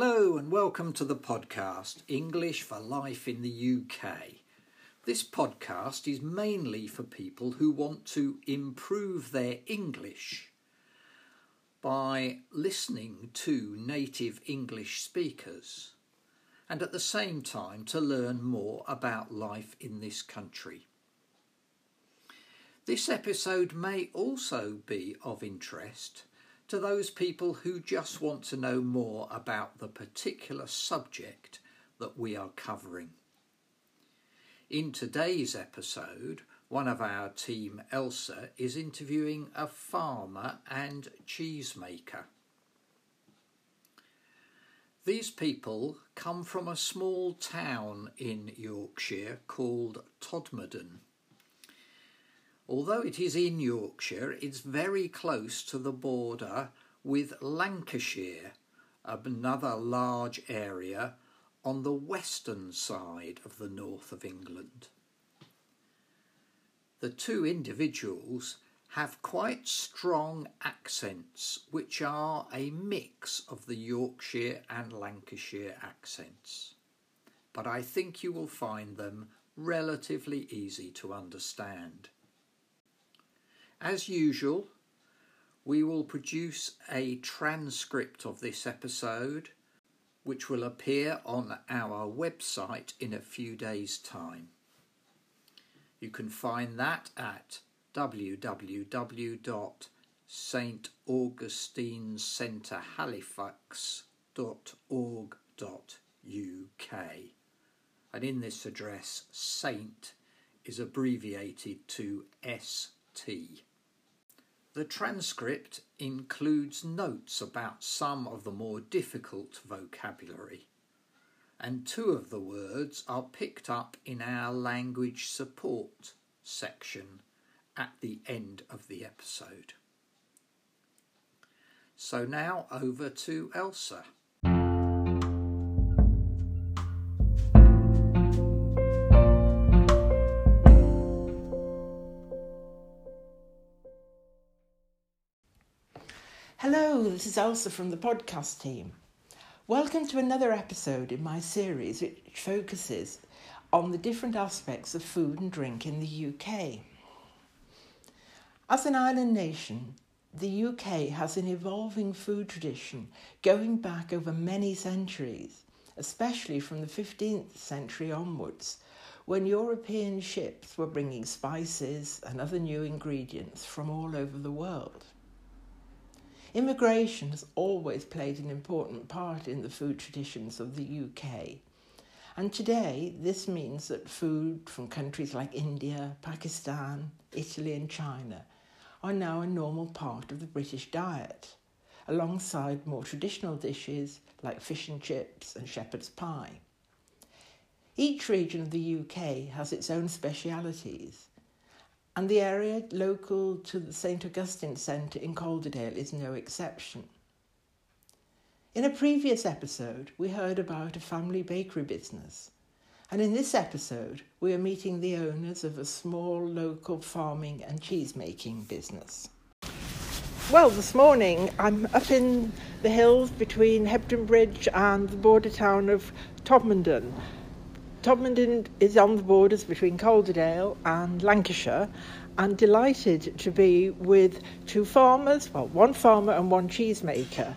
Hello and welcome to the podcast English for Life in the UK. This podcast is mainly for people who want to improve their English by listening to native English speakers and at the same time to learn more about life in this country. This episode may also be of interest to those people who just want to know more about the particular subject that we are covering. In today's episode, one of our team, Elsa, is interviewing a farmer and cheesemaker. These people come from a small town in Yorkshire called Todmorden. Although it is in Yorkshire, it's very close to the border with Lancashire, another large area on the western side of the north of England. The two individuals have quite strong accents, which are a mix of the Yorkshire and Lancashire accents. But I think you will find them relatively easy to understand. As usual, we will produce a transcript of this episode, which will appear on our website in a few days' time. You can find that at www.saintaugustinecentrehalifax.org.uk. And in this address, Saint is abbreviated to ST. The transcript includes notes about some of the more difficult vocabulary, and two of the words are picked up in our language support section at the end of the episode. So now over to Elsa. This is Elsa from the podcast team. Welcome to another episode in my series which focuses on the different aspects of food and drink in the UK. As an island nation, the UK has an evolving food tradition going back over many centuries, especially from the 15th century onwards, when European ships were bringing spices and other new ingredients from all over the world. Immigration has always played an important part in the food traditions of the UK. And today, this means that food from countries like India, Pakistan, Italy, and China are now a normal part of the British diet, alongside more traditional dishes like fish and chips and shepherd's pie. Each region of the UK has its own specialities, and the area local to the St Augustine Centre in Calderdale is no exception. In a previous episode, we heard about a family bakery business, and in this episode, we are meeting the owners of a small local farming and cheese making business. Well, this morning I'm up in the hills between Hebden Bridge and the border town of Todmorden Todmorden is on the borders between Calderdale and Lancashire and delighted to be with two farmers, well, one farmer and one cheesemaker.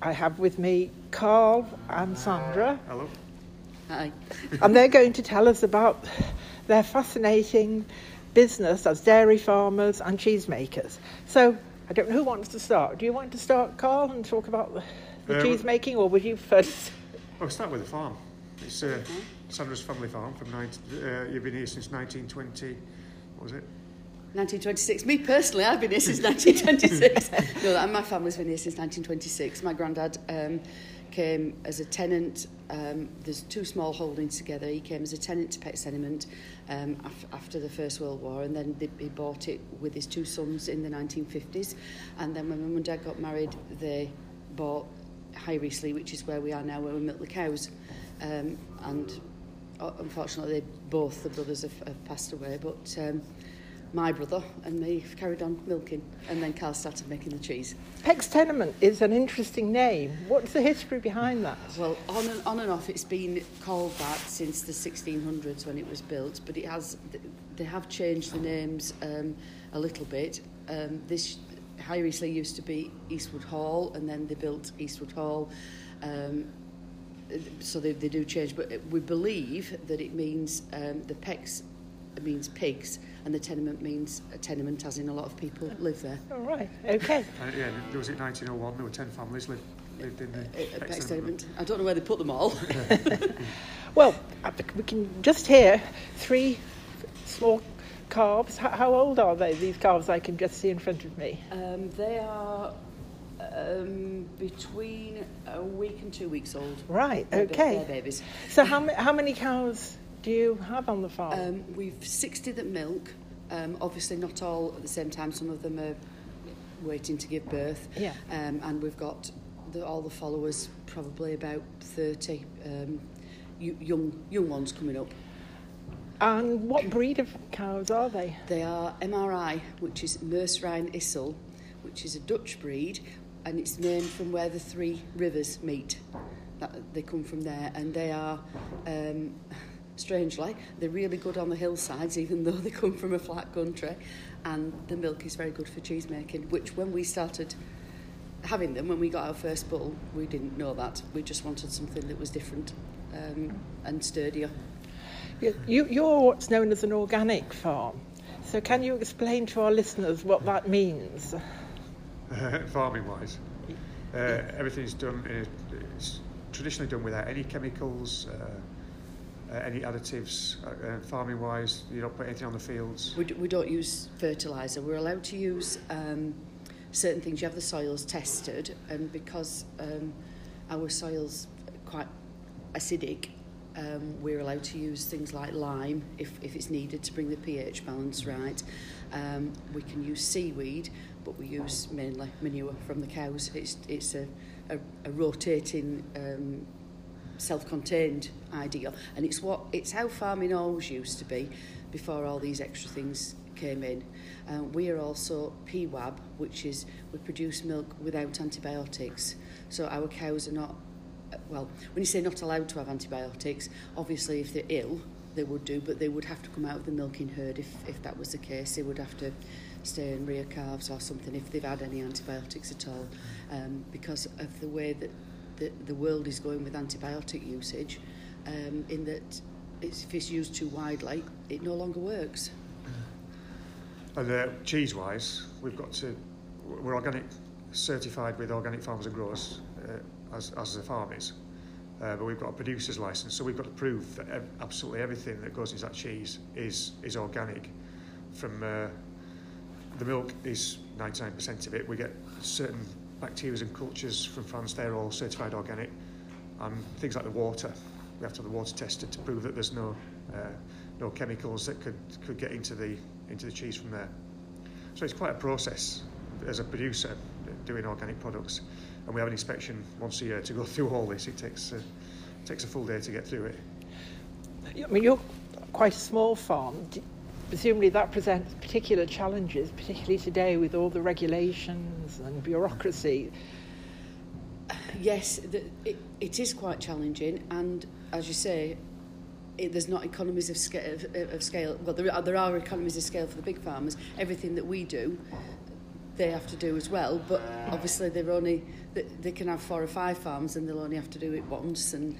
I have with me Carl and Sandra. Hello. Hi. and they're going to tell us about their fascinating business as dairy farmers and cheesemakers. So, I don't know who wants to start. Do you want to start, Carl, and talk about the, the Uh, cheese making, or would you first? Well, we'll start with the farm. It's uh, Sandra's family farm from 19, uh, you've been here since 1920. What was it? 1926. Me personally, I've been here since 1926. no, my family's been here since 1926. My granddad um, came as a tenant. Um, there's two small holdings together. He came as a tenant to Peck's Tenement um, af- after the First World War, and then they, he bought it with his two sons in the 1950s. And then when my mum and dad got married, they bought High Reesley, which is where we are now, where we milk the cows. Um, and uh, unfortunately, both the brothers have, have passed away. But um, my brother and me carried on milking, and then Carl started making the cheese. Peck's Tenement is an interesting name. What's the history behind that? Well, on and, on and off, it's been called that since the 1600s when it was built, but it has they have changed the names um, a little bit. Um, this Eastleigh used to be Eastwood Hall, and then they built Eastwood Hall. Um, so they, they do change, but we believe that it means um, the Pecks means pigs, and the tenement means a tenement, as in a lot of people live there. All right, okay. Uh, yeah, there was it 1901. There were 10 families lived, lived in the A, a Peck's Pecks tenement. tenement. I don't know where they put them all. Well, uh, we can just hear three small calves. How, how old are they, these calves I can just see in front of me? Um, they are um, between a week and two weeks old. Right, okay. They're babies. So how, ma- how many cows do you have on the farm? Um, we've 60 that milk. Um, obviously, not all at the same time. Some of them are waiting to give birth. Yeah. Um, and we've got the, all the followers, probably about 30 um, young young ones coming up. and what breed of cows are they? They are MRI, which is Meuse-Rhine-Issel, which is a Dutch breed, and it's named from where the three rivers meet. That, they come from there, and they are, um, strangely, they're really good on the hillsides, even though they come from a flat country. And the milk is very good for cheese making, which when we started having them, when we got our first bull, we didn't know that. We just wanted something that was different um, and sturdier. You- you're what's known as an organic farm. So can you explain to our listeners what that means? farming wise. Uh, everything's done, in a, it's traditionally done without any chemicals, uh, uh, any additives. Uh, uh, farming wise, you don't put anything on the fields. We, d- we don't use fertiliser. We're allowed to use um, certain things. You have the soils tested, and because um, our soil's quite acidic, um, we're allowed to use things like lime if, if it's needed to bring the pH balance right. Um, we can use seaweed, but we use mainly manure from the cows. It's, it's a, a, a rotating um, self-contained ideal, and it's what it's how farming always used to be before all these extra things came in um, we are also PWAB which is we produce milk without antibiotics so our cows are not uh, well when you say not allowed to have antibiotics obviously if they're ill they would do but they would have to come out of the milking herd if, if that was the case. They would have to stay in rear calves or something if they've had any antibiotics at all. Um, because of the way that the, the world is going with antibiotic usage um, in that it's, if it's used too widely it no longer works. And uh, cheese wise, we've got to, we're organic certified with Organic Farmers and Growers uh, as, as the farm is. Uh, but we've got a producer's license, so we've got to prove that ev- absolutely everything that goes into that cheese is is organic. From uh, the milk is 99% of it. We get certain bacteria and cultures from France; they're all certified organic. And things like the water, we have to have the water tested to prove that there's no uh, no chemicals that could could get into the into the cheese from there. So it's quite a process as a producer doing organic products, and we have an inspection once a year to go through all this. It takes uh, takes a full day to get through it. I mean, you're quite a small farm. Presumably that presents particular challenges, particularly today with all the regulations and bureaucracy. yes the, it, it is quite challenging and as you say it, there's not economies of scale, of, of scale well there are, there are economies of scale for the big farmers everything that we do they have to do as well but obviously they're only they, they can have four or five farms and they'll only have to do it once and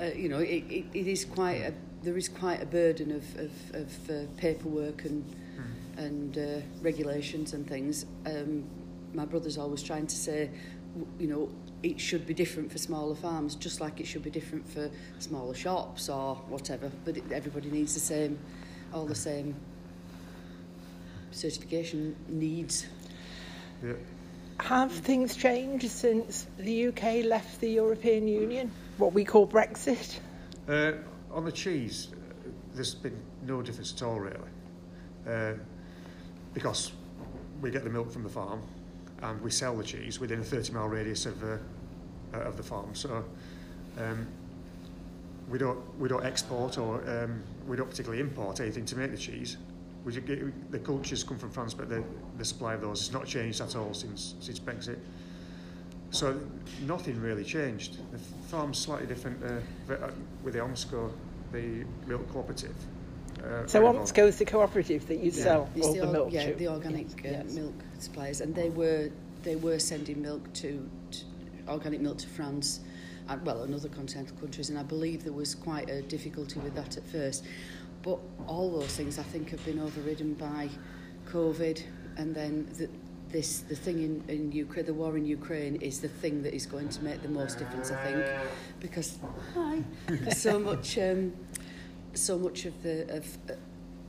uh, you know it, it, it is quite a, there is quite a burden of, of, of uh, paperwork and and uh, regulations and things. Um, my brother's always trying to say you know it should be different for smaller farms just like it should be different for smaller shops or whatever but it, everybody needs the same all the same certification needs Yeah. Have things changed since the UK left the European Union? What we call Brexit? Uh, on the cheese, there's been no difference at all really, uh, because we get the milk from the farm, and we sell the cheese within a 30 mile radius of uh, uh, of the farm. So um, we don't we don't export or um, we don't particularly import anything to make the cheese. We get, the cultures come from France, but the, the supply of those has not changed at all since since Brexit. So nothing really changed. The farm's slightly different uh, uh with the OMSCO, the milk cooperative. Uh, so OMSCO is the cooperative that you yeah. sell it's all the, the milk yeah, to? the organic yes. Uh, yes. milk suppliers, and they were they were sending milk to, to organic milk to France, and, well, and other continental countries, and I believe there was quite a difficulty with that at first. But all those things, I think, have been overridden by COVID, and then the, this the thing in, in Ukraine, the war in Ukraine, is the thing that is going to make the most difference, I think, because hi, so much, um, so much of the of.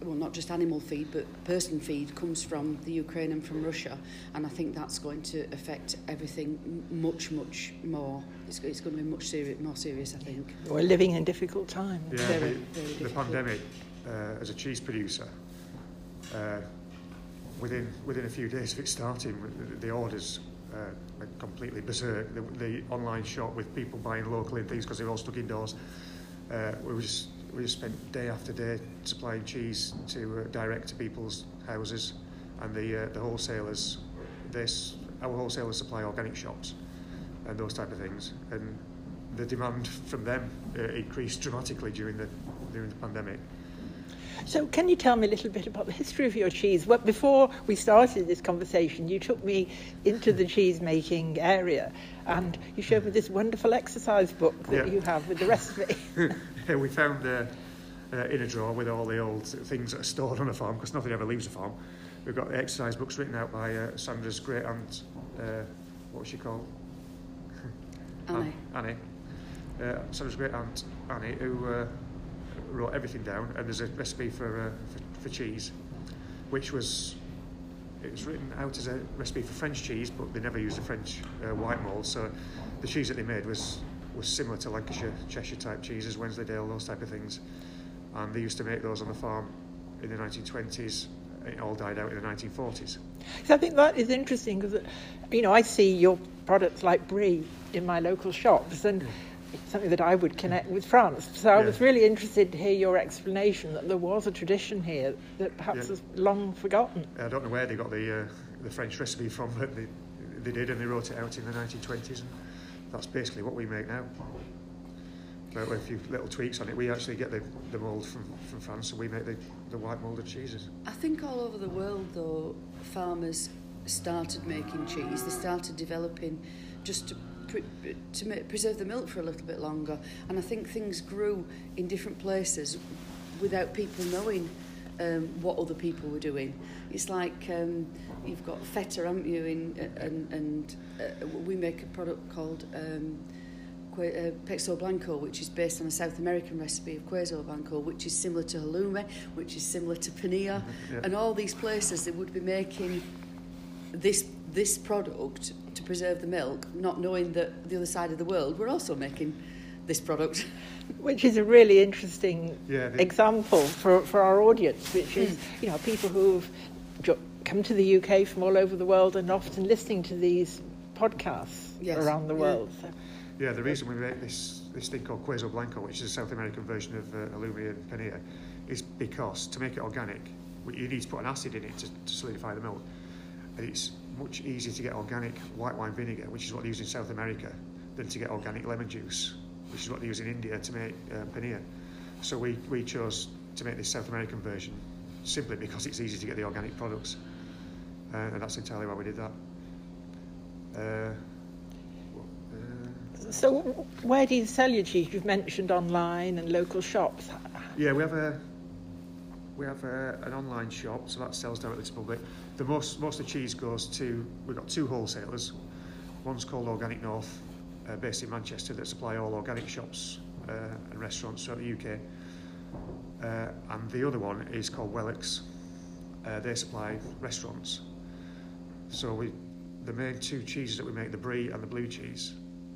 Well, not just animal feed, but person feed comes from the Ukraine and from Russia, and I think that's going to affect everything much, much more. It's, it's going to be much seri- more serious, I think. We're living in difficult times. Yeah, very, the, very the pandemic, uh, as a cheese producer, uh, within within a few days of it starting, the, the orders uh, went completely berserk. The, the online shop with people buying locally and things because they were all stuck indoors. Uh, we were just we just spent day after day supplying cheese to uh, direct to people's houses, and the uh, the wholesalers, this our wholesalers supply organic shops, and those type of things, and the demand from them uh, increased dramatically during the during the pandemic. So, can you tell me a little bit about the history of your cheese? Well, before we started this conversation, you took me into the cheese making area and you showed me this wonderful exercise book that yeah. you have with the recipe. we found uh, uh, in a drawer with all the old things that are stored on a farm because nothing ever leaves a farm. We've got the exercise books written out by uh, Sandra's great aunt, uh, what was she called? Annie. Annie. Uh, Sandra's great aunt, Annie, who uh, wrote everything down, and there's a recipe for, uh, for, for cheese, which was it was written out as a recipe for French cheese, but they never used a French uh, white mold, so the cheese that they made was was similar to Lancashire, Cheshire type cheeses, Wensleydale, those type of things, and they used to make those on the farm in the 1920s. It all died out in the 1940s. So I think that is interesting because, you know, I see your products like brie in my local shops, and it's something that I would connect with France. So I was really interested to hear your explanation that there was a tradition here that perhaps yeah. is long forgotten. I don't know where they got the uh, the French recipe from, but they, they did, and they wrote it out in the 1920s, and that's basically what we make now. But with a few little tweaks on it, we actually get the, the mould from, from France, and we make the, the white moulded cheeses. I think all over the world, though, farmers started making cheese. They started developing just to to preserve the milk for a little bit longer. And I think things grew in different places without people knowing um, what other people were doing. It's like um, you've got feta, haven't you? In, uh, and and uh, we make a product called um, uh, Pexo Blanco, which is based on a South American recipe of Queso Blanco, which is similar to halloumi, which is similar to panela, yeah. and all these places that would be making this this product to preserve the milk, not knowing that the other side of the world were also making this product. Which is a really interesting yeah, example for, for our audience, which is, hmm. you know, people who've come to the UK from all over the world and often listening to these podcasts yes. around the world. Yeah. So. yeah, the reason we make this, this thing called Queso Blanco, which is a South American version of uh, halloumi and panela, is because to make it organic, you need to put an acid in it to, to solidify the milk. And it's much easier to get organic white wine vinegar, which is what they use in South America, than to get organic lemon juice, which is what they use in India to make uh, paneer. So we, we chose to make this South American version simply because it's easy to get the organic products. Uh, and that's entirely why we did that. Uh, uh, so where do you sell your cheese? You've mentioned online and local shops. Yeah, we have a we have a, an online shop, so that sells directly to public. The most most of the cheese goes to we've got two wholesalers. One's called Organic North, uh, based in Manchester, that supply all organic shops uh, and restaurants throughout the UK. Uh, and the other one is called Wellocks. Uh, they supply restaurants. So we, the main two cheeses that we make, the brie and the blue cheese,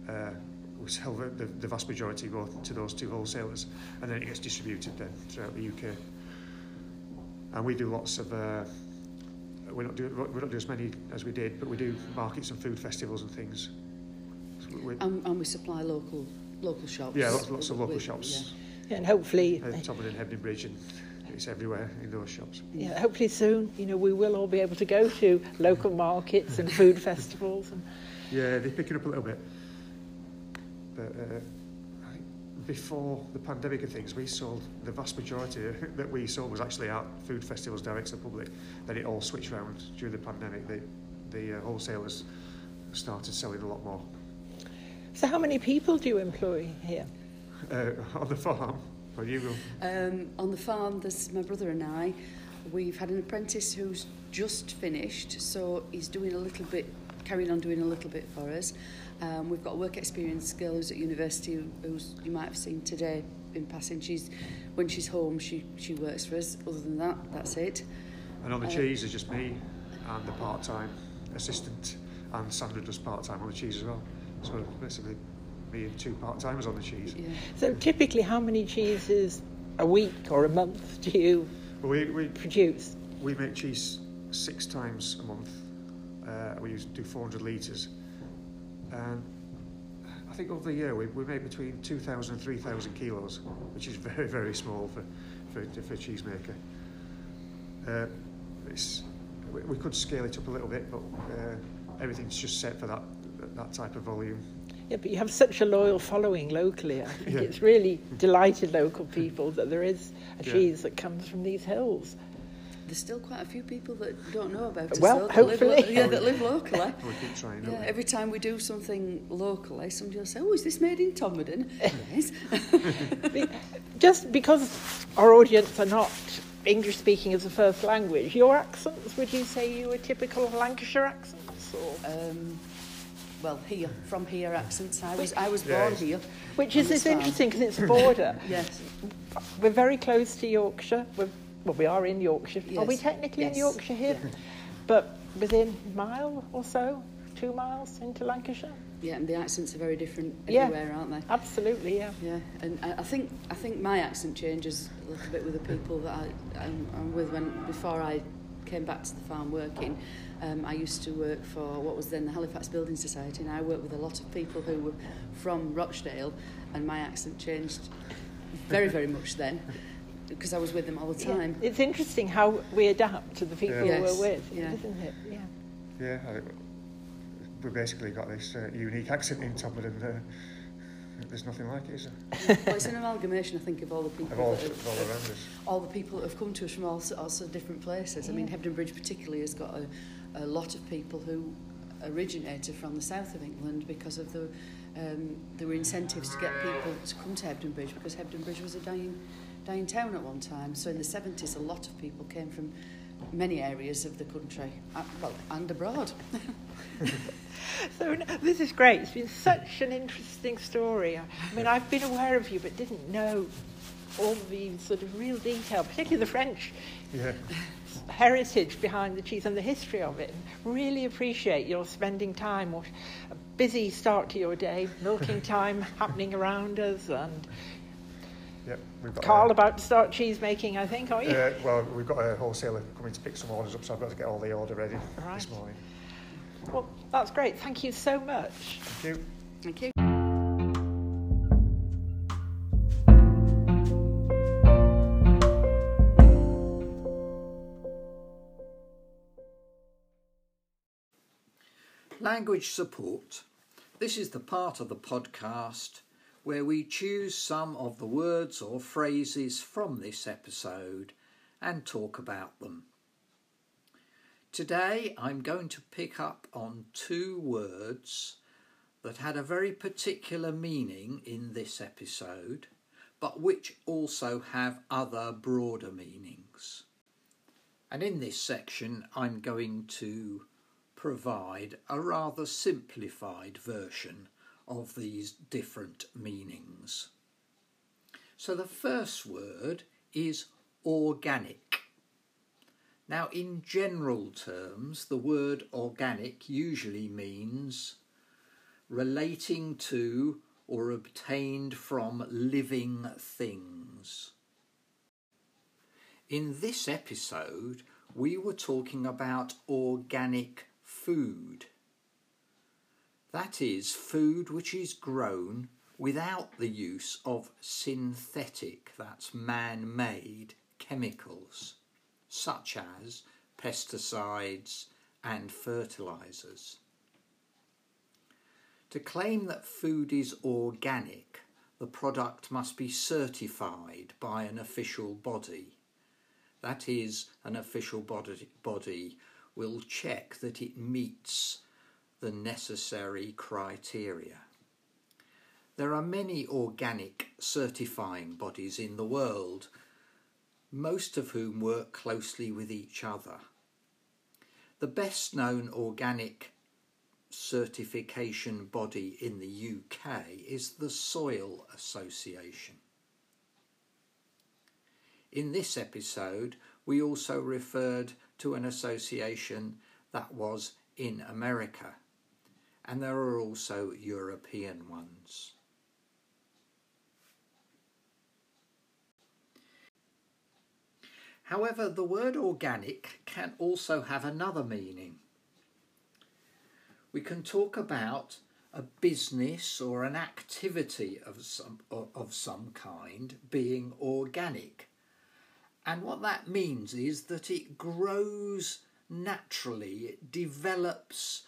uh, we sell the, the, the vast majority go to those two wholesalers, and then it gets distributed then throughout the UK. And we do lots of uh, we don't do we don't do as many as we did, but we do markets and food festivals and things. So we, and, and we supply local local shops. Yeah, lots, lots of local with, shops. Yeah. yeah. and hopefully uh, Tobin and Hebden Bridge and it's everywhere in those shops. Yeah, hopefully soon, you know, we will all be able to go to local markets and food festivals. And Yeah, they're picking up a little bit. But uh, before the pandemic and things, we sold the vast majority that we sold was actually at food festivals direct to the public. Then it all switched around during the pandemic. The the uh, wholesalers started selling a lot more so, how many people do you employ here? uh, on the farm. Well, you go. Um, on the farm, there's my brother and I. We've had an apprentice who's just finished, so he's doing a little bit, carrying on doing a little bit for us. Um, we've got a work experience girl who's at university, who- who's you might have seen today in passing. She's when she's home, she she works for us. Other than that, that's it. And on the Uh, cheese, it's just me and the part-time assistant, and Sandra does part-time on the cheese as well. So basically, me and two part-timers on the cheese. Yeah. So, typically, how many cheeses a week or a month do you But we, we produce? We make cheese six times a month. Uh, we use, do 400 litres. And I think over the year we, we make between 2,000 and 3,000 kilos, which is very, very small for, for, for a cheesemaker. Uh, it's, we, we could scale it up a little bit, but uh, everything's just set for that, that type of volume. Yeah, but you have such a loyal following locally. I think Yeah. it's really delighted local people that there is a Yeah. cheese that comes from these hills. There's still quite a few people that don't know about us. Well, though, that live hopefully. lo- yeah, that live locally. We keep trying, Yeah, every time we do something locally, somebody will say, "Oh, is this made in Todmorden?" yes. Just because our audience are not English speaking as a first language, your accents, would you say you were typical Lancashire accents? Or? um, well, here from here accents. I was I was born it's- here. Which on is this interesting because it's a border. Yes. We're very close to Yorkshire. We're, well, we are in Yorkshire. Yes. Are we Yes. technically in Yorkshire here? Yeah. But within a mile or so, two miles into Lancashire? Yeah, and the accents are very different Yeah. everywhere, aren't they? Absolutely, yeah. Yeah, and I I think I think my accent changes a little bit with the people that I, I'm, I'm with. When before I came back to the farm working, um, I used to work for what was then the Halifax Building Society, and I worked with a lot of people who were from Rochdale, and my accent changed very very much then because I was with them all the Yeah. time. It's interesting how we adapt to the people Yeah. we're with, yeah. isn't it? Yeah. Yeah, I think we basically got this uh, unique accent in Tubman and uh, there's nothing like it, is there? well, it's an amalgamation, I think, of all the people Of all, that of all around us. all the people that have come to us from all, so- also different places. I mean, Yeah. Hebden Bridge particularly has got a, a lot of people who originated from the south of England because of the um, there were incentives to get people to come to Hebden Bridge because Hebden Bridge was a dying dying town at one time. So in the 70s, a lot of people came from many areas of the country, uh, well, and abroad. So no, this is great. It's been such an interesting story. I mean, I've been aware of you, but didn't know all the sort of real detail, particularly the French Yeah. heritage behind the cheese and the history of it. Really appreciate your spending time. or a busy start to your day, milking time happening around us, and Yep, we've got Carl a, about to start cheese making. I think, are you? uh, well, we've got a wholesaler coming to pick some orders up, so I've got to get all the order ready Right. this morning. Well, that's great. Thank you so much. Thank you. Thank you. Language support. This is the part of the podcast where we choose some of the words or phrases from this episode and talk about them. Today I'm going to pick up on two words that had a very particular meaning in this episode, but which also have other broader meanings. And in this section, I'm going to provide a rather simplified version of these different meanings. So the first word is organic. Now, in general terms, the word organic usually means relating to or obtained from living things. In this episode, we were talking about organic food. That is, food which is grown without the use of synthetic, that's man made, chemicals, such as pesticides and fertilizers. To claim that food is organic, the product must be certified by an official body. That is, an official body, body will check that it meets the necessary criteria. There are many organic certifying bodies in the world, most of whom work closely with each other. The best known organic certification body in the UK is the Soil Association. In this episode, we also referred to an association that was in America, and there are also European ones. However, the word organic can also have another meaning. We can talk about a business or an activity of some, of some kind being organic. And what that means is that it grows naturally, it develops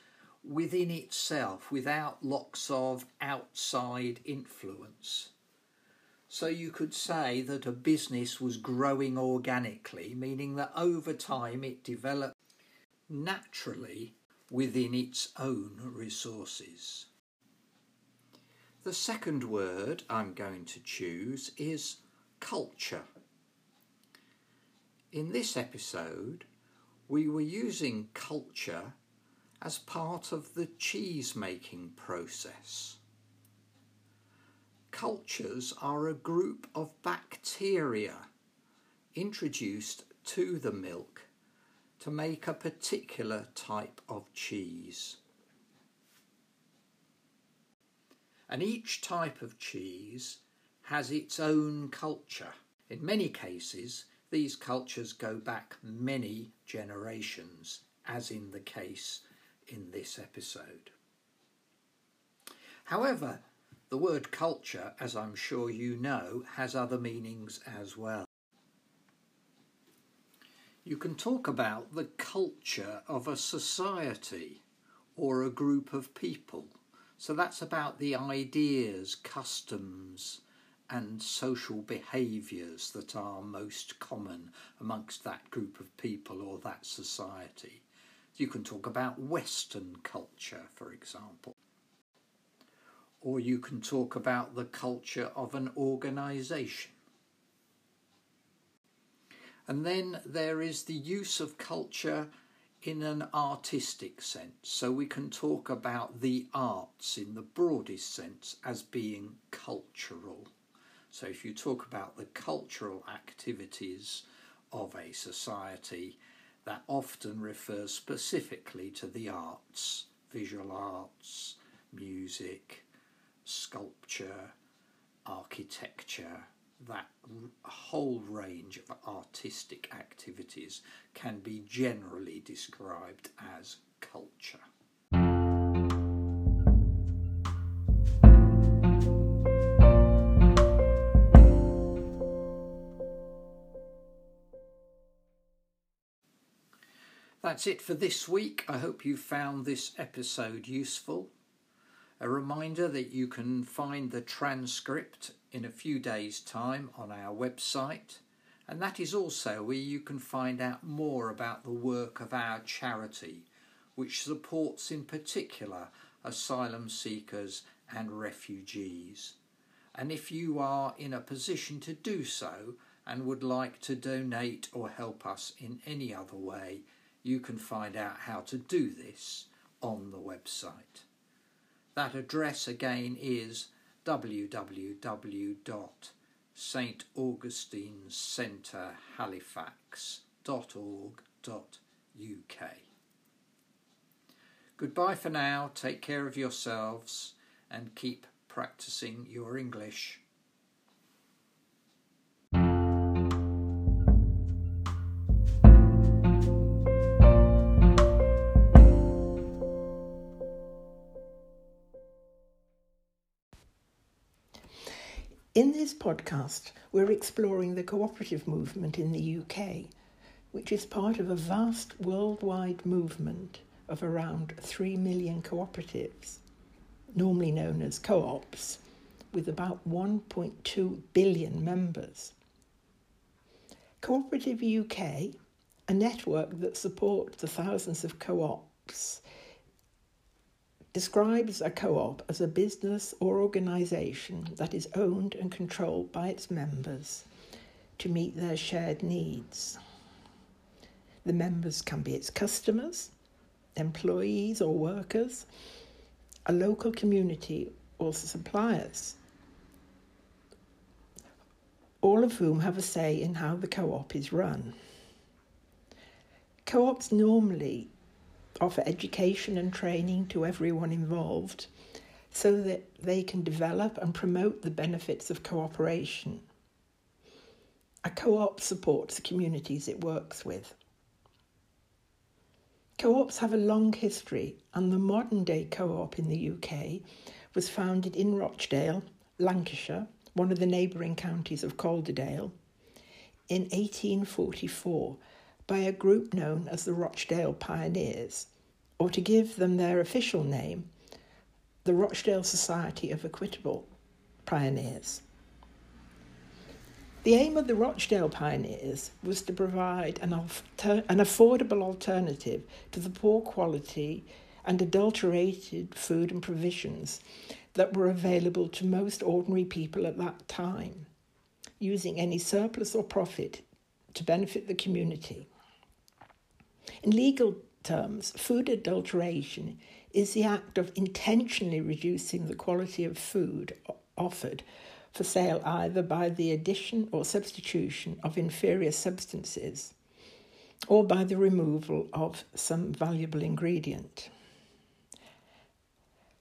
within itself without lots of outside influence. So you could say that a business was growing organically, meaning that over time it developed naturally within its own resources. The second word I'm going to choose is culture. In this episode, we were using culture as part of the cheese making process. Cultures are a group of bacteria introduced to the milk to make a particular type of cheese. And each type of cheese has its own culture. In many cases, these cultures go back many generations, as in the case in this episode. However, the word culture, as I'm sure you know, has other meanings as well. You can talk about the culture of a society or a group of people. So that's about the ideas, customs, and social behaviours that are most common amongst that group of people or that society. You can talk about Western culture, for example or you can talk about the culture of an organisation. And then there is the use of culture in an artistic sense. So we can talk about the arts in the broadest sense as being cultural. So if you talk about the cultural activities of a society, that often refers specifically to the arts, visual arts, music, sculpture, architecture, that whole range of artistic activities can be generally described as culture. That's it for this week. I hope you found this episode useful. A reminder that you can find the transcript in a few days' time on our website, and that is also where you can find out more about the work of our charity, which supports in particular asylum seekers and refugees. And if you are in a position to do so and would like to donate or help us in any other way, you can find out how to do this on the website. That address again is www.staugustinecentrehalifax.org.uk. Goodbye for now, take care of yourselves, and keep practicing your English. In this podcast, we're exploring the cooperative movement in the UK, which is part of a vast worldwide movement of around 3 million cooperatives, normally known as co ops, with about 1.2 billion members. Cooperative UK, a network that supports the thousands of co ops, describes a co op as a business or organisation that is owned and controlled by its members to meet their shared needs. The members can be its customers, employees or workers, a local community, or suppliers, all of whom have a say in how the co op is run. Co ops normally offer education and training to everyone involved so that they can develop and promote the benefits of cooperation. A co op supports the communities it works with. Co ops have a long history, and the modern day co op in the UK was founded in Rochdale, Lancashire, one of the neighbouring counties of Calderdale, in 1844 by a group known as the Rochdale Pioneers, or to give them their official name, the Rochdale Society of Equitable Pioneers. The aim of the Rochdale Pioneers was to provide an, alter- an affordable alternative to the poor quality and adulterated food and provisions that were available to most ordinary people at that time, using any surplus or profit to benefit the community. In legal terms, food adulteration is the act of intentionally reducing the quality of food offered for sale either by the addition or substitution of inferior substances or by the removal of some valuable ingredient.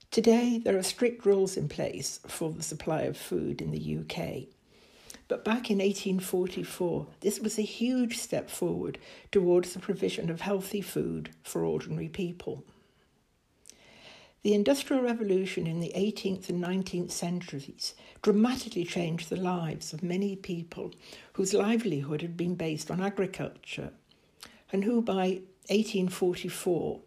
Today, there are strict rules in place for the supply of food in the UK. But back in 1844, this was a huge step forward towards the provision of healthy food for ordinary people. The Industrial Revolution in the 18th and 19th centuries dramatically changed the lives of many people whose livelihood had been based on agriculture and who by 1844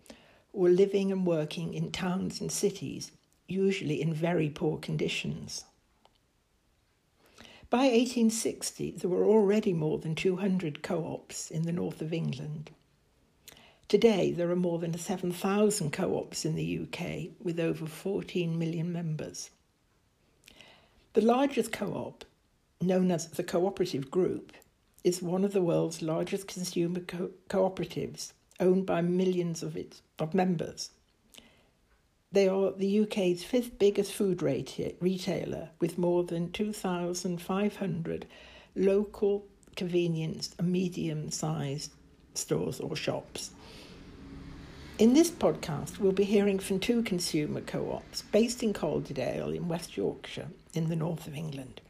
were living and working in towns and cities, usually in very poor conditions. By 1860, there were already more than 200 co ops in the north of England. Today, there are more than 7,000 co ops in the UK with over 14 million members. The largest co op, known as the Cooperative Group, is one of the world's largest consumer co- cooperatives, owned by millions of its of members. They are the UK's fifth biggest food retailer with more than 2,500 local convenience and medium sized stores or shops. In this podcast, we'll be hearing from two consumer co ops based in Calderdale in West Yorkshire in the north of England.